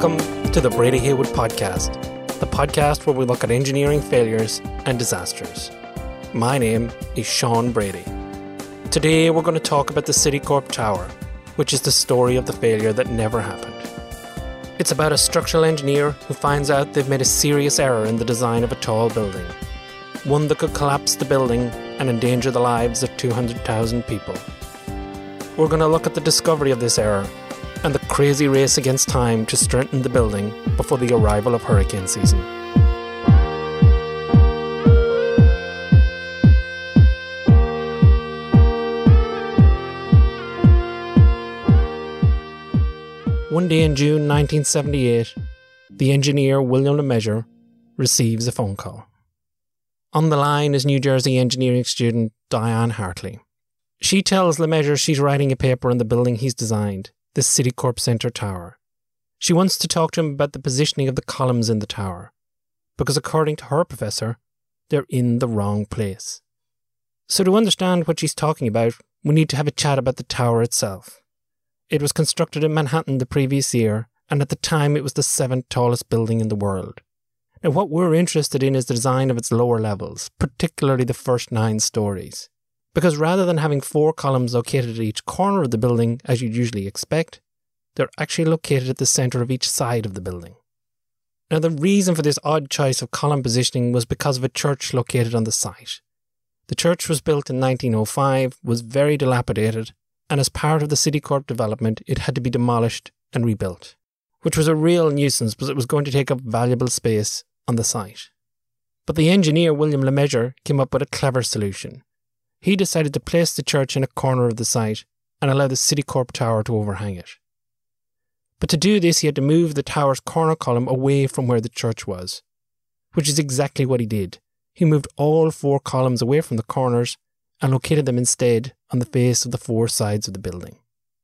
Welcome to the Brady Heywood Podcast, the podcast where we look at engineering failures and disasters. My name is Sean Brady. Today we're going to talk about the Citicorp Tower, which is the story of the failure that never happened. It's about a structural engineer who finds out they've made a serious error in the design of a tall building, one that could collapse the building and endanger the lives of 200,000 people. We're going to look at the discovery of this error and the crazy race against time to strengthen the building before the arrival of hurricane season. One day in June 1978, the engineer William LeMessurier receives a phone call. On the line is New Jersey engineering student Diane Hartley. She tells LeMessurier she's writing a paper on the building he's designed the Citicorp Centre Tower. She wants to talk to him about the positioning of the columns in the tower, because according to her professor, they're in the wrong place. So, to understand what she's talking about, we need to have a chat about the tower itself. It was constructed in Manhattan the previous year, and at the time it was the seventh tallest building in the world. Now, what we're interested in is the design of its lower levels, particularly the first nine stories. Because rather than having four columns located at each corner of the building, as you'd usually expect, they're actually located at the centre of each side of the building. Now, the reason for this odd choice of column positioning was because of a church located on the site. The church was built in 1905, was very dilapidated, and as part of the Citicorp development, it had to be demolished and rebuilt, which was a real nuisance because it was going to take up valuable space on the site. But the engineer, William LeMessurier, came up with a clever solution he decided to place the church in a corner of the site and allow the Citicorp tower to overhang it. But to do this, he had to move the tower's corner column away from where the church was, which is exactly what he did. He moved all four columns away from the corners and located them instead on the face of the four sides of the building.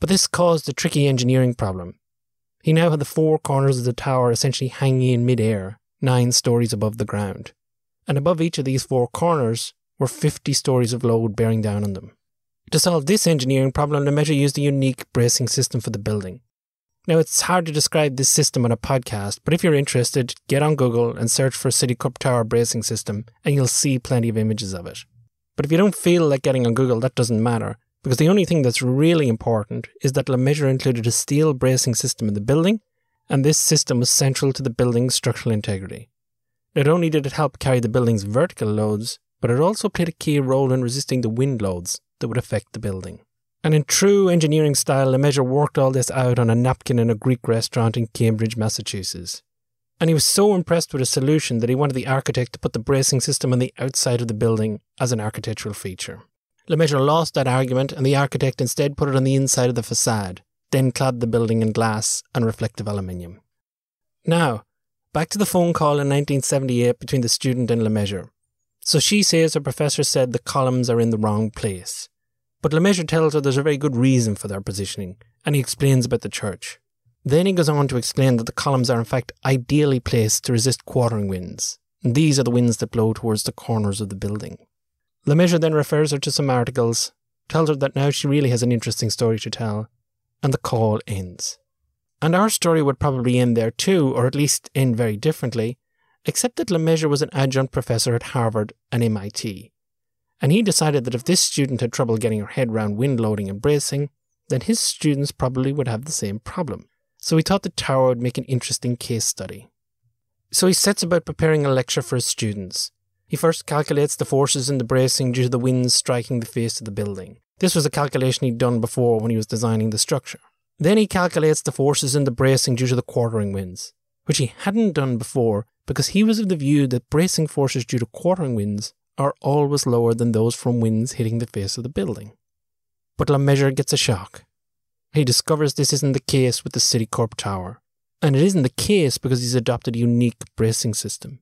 But this caused a tricky engineering problem. He now had the four corners of the tower essentially hanging in mid-air, nine stories above the ground. And above each of these four corners were 50 stories of load bearing down on them. To solve this engineering problem, LeMessurier used a unique bracing system for the building. Now, it's hard to describe this system on a podcast, but if you're interested, get on Google and search for Citicorp Tower bracing system, and you'll see plenty of images of it. But if you don't feel like getting on Google, that doesn't matter, because the only thing that's really important is that LeMessurier included a steel bracing system in the building, and this system was central to the building's structural integrity. Not only did it help carry the building's vertical loads, but it also played a key role in resisting the wind loads that would affect the building. And in true engineering style, LeMessurier worked all this out on a napkin in a Greek restaurant in Cambridge, Massachusetts. And he was so impressed with his solution that he wanted the architect to put the bracing system on the outside of the building as an architectural feature. LeMessurier lost that argument, and the architect instead put it on the inside of the facade, then clad the building in glass and reflective aluminium. Now, back to the phone call in 1978 between the student and LeMessurier. So she says her professor said the columns are in the wrong place. But LeMessurier tells her there's a very good reason for their positioning, and he explains about the church. Then he goes on to explain that the columns are in fact ideally placed to resist quartering winds, these are the winds that blow towards the corners of the building. LeMessurier then refers her to some articles, tells her that now she really has an interesting story to tell, and the call ends. And our story would probably end there too, or at least end very differently, except that LeMessurier was an adjunct professor at Harvard and MIT. And he decided that if this student had trouble getting her head round wind loading and bracing, then his students probably would have the same problem. So he thought the tower would make an interesting case study. So he sets about preparing a lecture for his students. He first calculates the forces in the bracing due to the winds striking the face of the building. This was a calculation he'd done before when he was designing the structure. Then he calculates the forces in the bracing due to the quartering winds, which he hadn't done before because he was of the view that bracing forces due to quartering winds are always lower than those from winds hitting the face of the building. But LeMessurier gets a shock. He discovers this isn't the case with the Citicorp Tower, and it isn't the case because he's adopted a unique bracing system.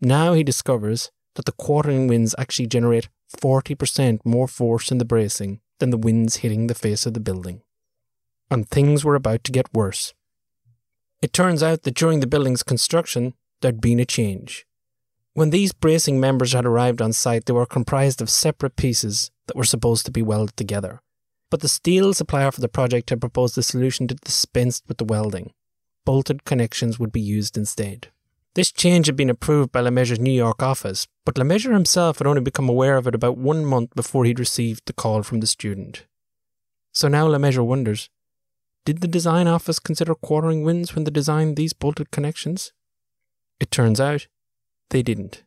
Now he discovers that the quartering winds actually generate 40% more force in the bracing than the winds hitting the face of the building. And things were about to get worse. It turns out that during the building's construction, there'd been a change. When these bracing members had arrived on site, they were comprised of separate pieces that were supposed to be welded together. But the steel supplier for the project had proposed a solution that dispensed with the welding. bolted connections would be used instead. This change had been approved by LeMessurier's New York office, but LeMessurier himself had only become aware of it about one month before he'd received the call from the student. So now LeMessurier wonders did the design office consider quartering winds when they designed these bolted connections? It turns out they didn't.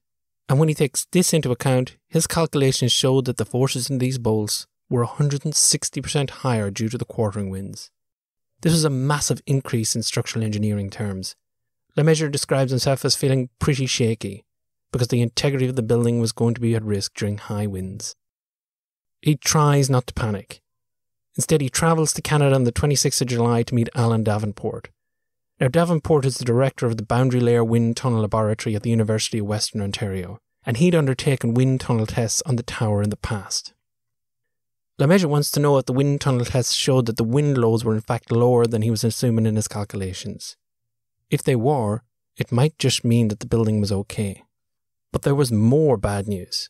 And when he takes this into account, his calculations showed that the forces in these bolts were 160% higher due to the quartering winds. This was a massive increase in structural engineering terms. LeMessurier describes himself as feeling pretty shaky because the integrity of the building was going to be at risk during high winds. He tries not to panic. Instead, he travels to Canada on the 26th of July to meet Alan Davenport. Now, Davenport is the director of the Boundary Layer Wind Tunnel Laboratory at the University of Western Ontario, and he'd undertaken wind tunnel tests on the tower in the past. LeMessurier wants to know if the wind tunnel tests showed that the wind loads were in fact lower than he was assuming in his calculations. If they were, it might just mean that the building was okay. But there was more bad news.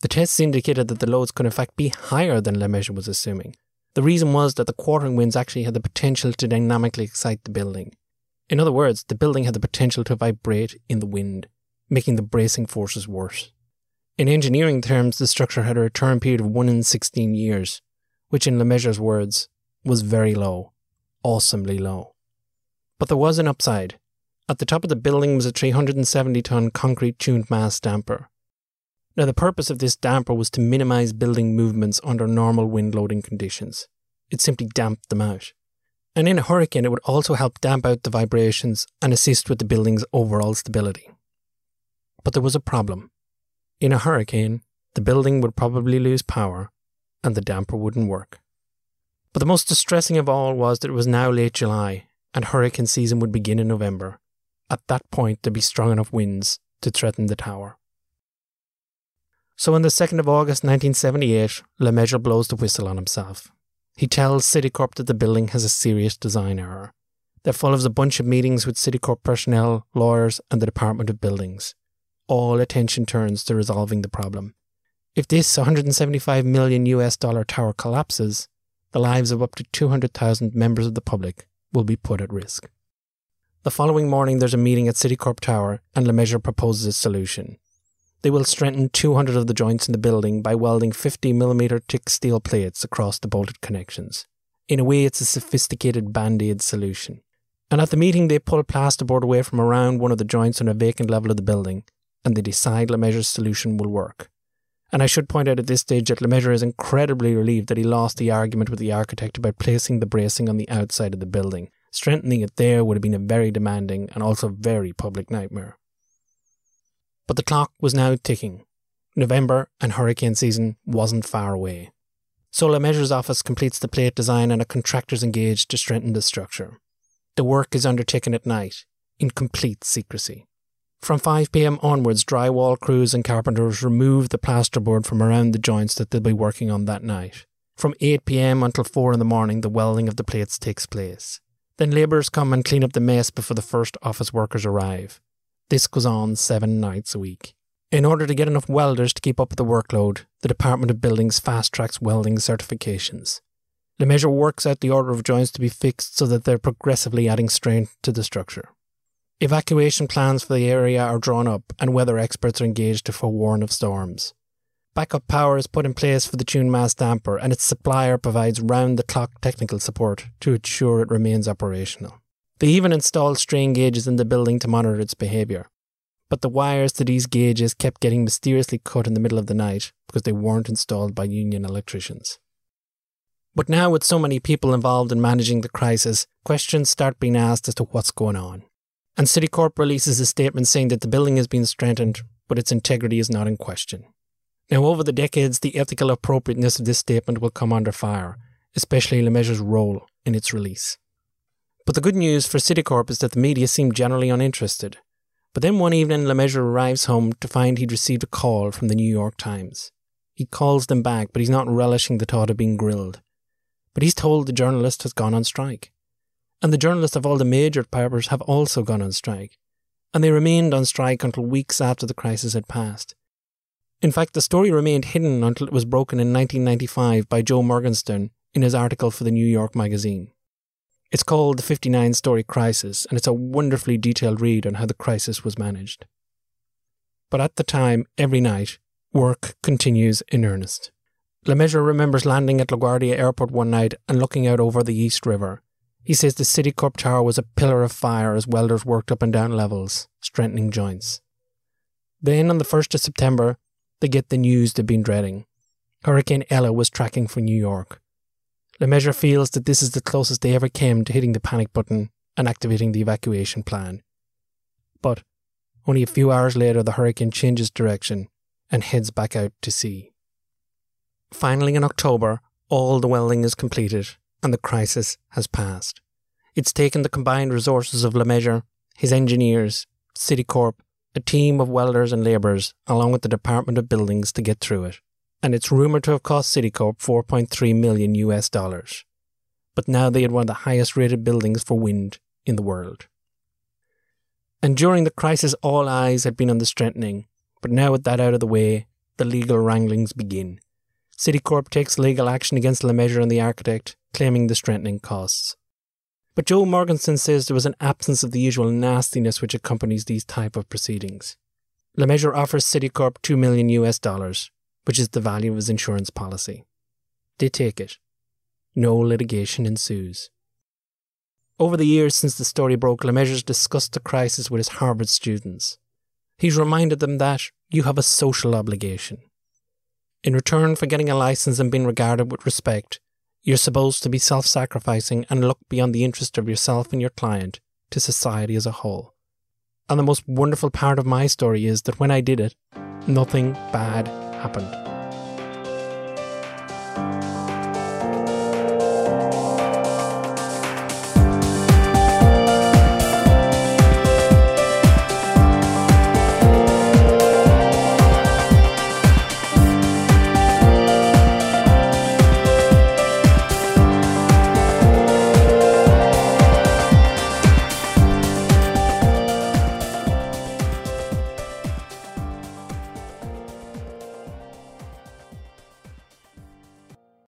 The tests indicated that the loads could in fact be higher than LeMessurier was assuming. The reason was that the quartering winds actually had the potential to dynamically excite the building. In other words, the building had the potential to vibrate in the wind, making the bracing forces worse. In engineering terms, the structure had a return period of 1 in 16 years, which in LeMessurier's words was very low, awesomely low. But there was an upside. At the top of the building was a 370 ton concrete tuned mass damper. Now, the purpose of this damper was to minimize building movements under normal wind loading conditions. It simply damped them out. And in a hurricane, it would also help damp out the vibrations and assist with the building's overall stability. But there was a problem. In a hurricane, the building would probably lose power and the damper wouldn't work. But the most distressing of all was that it was now late July and hurricane season would begin in November. At that point, there'd be strong enough winds to threaten the tower. So on the 2nd of August 1978, LeMessurier blows the whistle on himself. He tells Citicorp that the building has a serious design error. That follows a bunch of meetings with Citicorp personnel, lawyers, and the Department of Buildings all attention turns to resolving the problem. If this 175 million US dollar tower collapses, the lives of up to 200,000 members of the public will be put at risk. The following morning, there's a meeting at Citicorp Tower, and LeMessurier proposes a solution. They will strengthen 200 of the joints in the building by welding 50mm thick steel plates across the bolted connections. In a way, it's a sophisticated band aid solution. And at the meeting, they pull plasterboard away from around one of the joints on a vacant level of the building and they decide LeMessurier's solution will work. And I should point out at this stage that LeMessurier is incredibly relieved that he lost the argument with the architect about placing the bracing on the outside of the building. Strengthening it there would have been a very demanding and also very public nightmare. But the clock was now ticking. November and hurricane season wasn't far away. So LeMessurier's office completes the plate design and a contractor's engaged to strengthen the structure. The work is undertaken at night, in complete secrecy. From 5pm onwards, drywall crews and carpenters remove the plasterboard from around the joints that they'll be working on that night. From 8pm until 4 in the morning, the welding of the plates takes place. Then labourers come and clean up the mess before the first office workers arrive. This goes on seven nights a week. In order to get enough welders to keep up with the workload, the Department of Buildings fast tracks welding certifications. LeMessurier works out the order of joints to be fixed so that they're progressively adding strength to the structure. Evacuation plans for the area are drawn up and weather experts are engaged to forewarn of storms. Backup power is put in place for the tuned mass damper and its supplier provides round the clock technical support to ensure it remains operational. They even installed strain gauges in the building to monitor its behaviour. But the wires to these gauges kept getting mysteriously cut in the middle of the night because they weren't installed by union electricians. But now, with so many people involved in managing the crisis, questions start being asked as to what's going on and Citicorp releases a statement saying that the building has been strengthened, but its integrity is not in question. Now, over the decades, the ethical appropriateness of this statement will come under fire, especially LeMessurier's role in its release. But the good news for Citicorp is that the media seem generally uninterested. But then one evening, LeMessurier arrives home to find he'd received a call from the New York Times. He calls them back, but he's not relishing the thought of being grilled. But he's told the journalist has gone on strike and the journalists of all the major papers have also gone on strike, and they remained on strike until weeks after the crisis had passed. In fact, the story remained hidden until it was broken in 1995 by Joe Morgenstern in his article for the New York Magazine. It's called The 59 Story Crisis, and it's a wonderfully detailed read on how the crisis was managed. But at the time, every night, work continues in earnest. LeMessurier remembers landing at LaGuardia Airport one night and looking out over the East River. He says the Citicorp Tower was a pillar of fire as welders worked up and down levels, strengthening joints. Then, on the 1st of September, they get the news they've been dreading. Hurricane Ella was tracking for New York. LeMessurier feels that this is the closest they ever came to hitting the panic button and activating the evacuation plan. But only a few hours later, the hurricane changes direction and heads back out to sea. Finally, in October, all the welding is completed and the crisis has passed. It's taken the combined resources of LeMessurier, his engineers, Citicorp, a team of welders and labourers, along with the Department of Buildings to get through it and it's rumored to have cost Citicorp 4.3 million US dollars. But now they had one of the highest rated buildings for wind in the world. And during the crisis, all eyes had been on the strengthening, but now with that out of the way, the legal wranglings begin. Citicorp takes legal action against LeMessurier and the architect, claiming the strengthening costs. But Joe Morgenstern says there was an absence of the usual nastiness which accompanies these type of proceedings. LeMessurier offers Citicorp 2 million US dollars, which is the value of his insurance policy. They take it. No litigation ensues. Over the years since the story broke, LeMessurier's discussed the crisis with his Harvard students. He's reminded them that you have a social obligation. In return for getting a license and being regarded with respect, you're supposed to be self sacrificing and look beyond the interest of yourself and your client to society as a whole. And the most wonderful part of my story is that when I did it, nothing bad happened.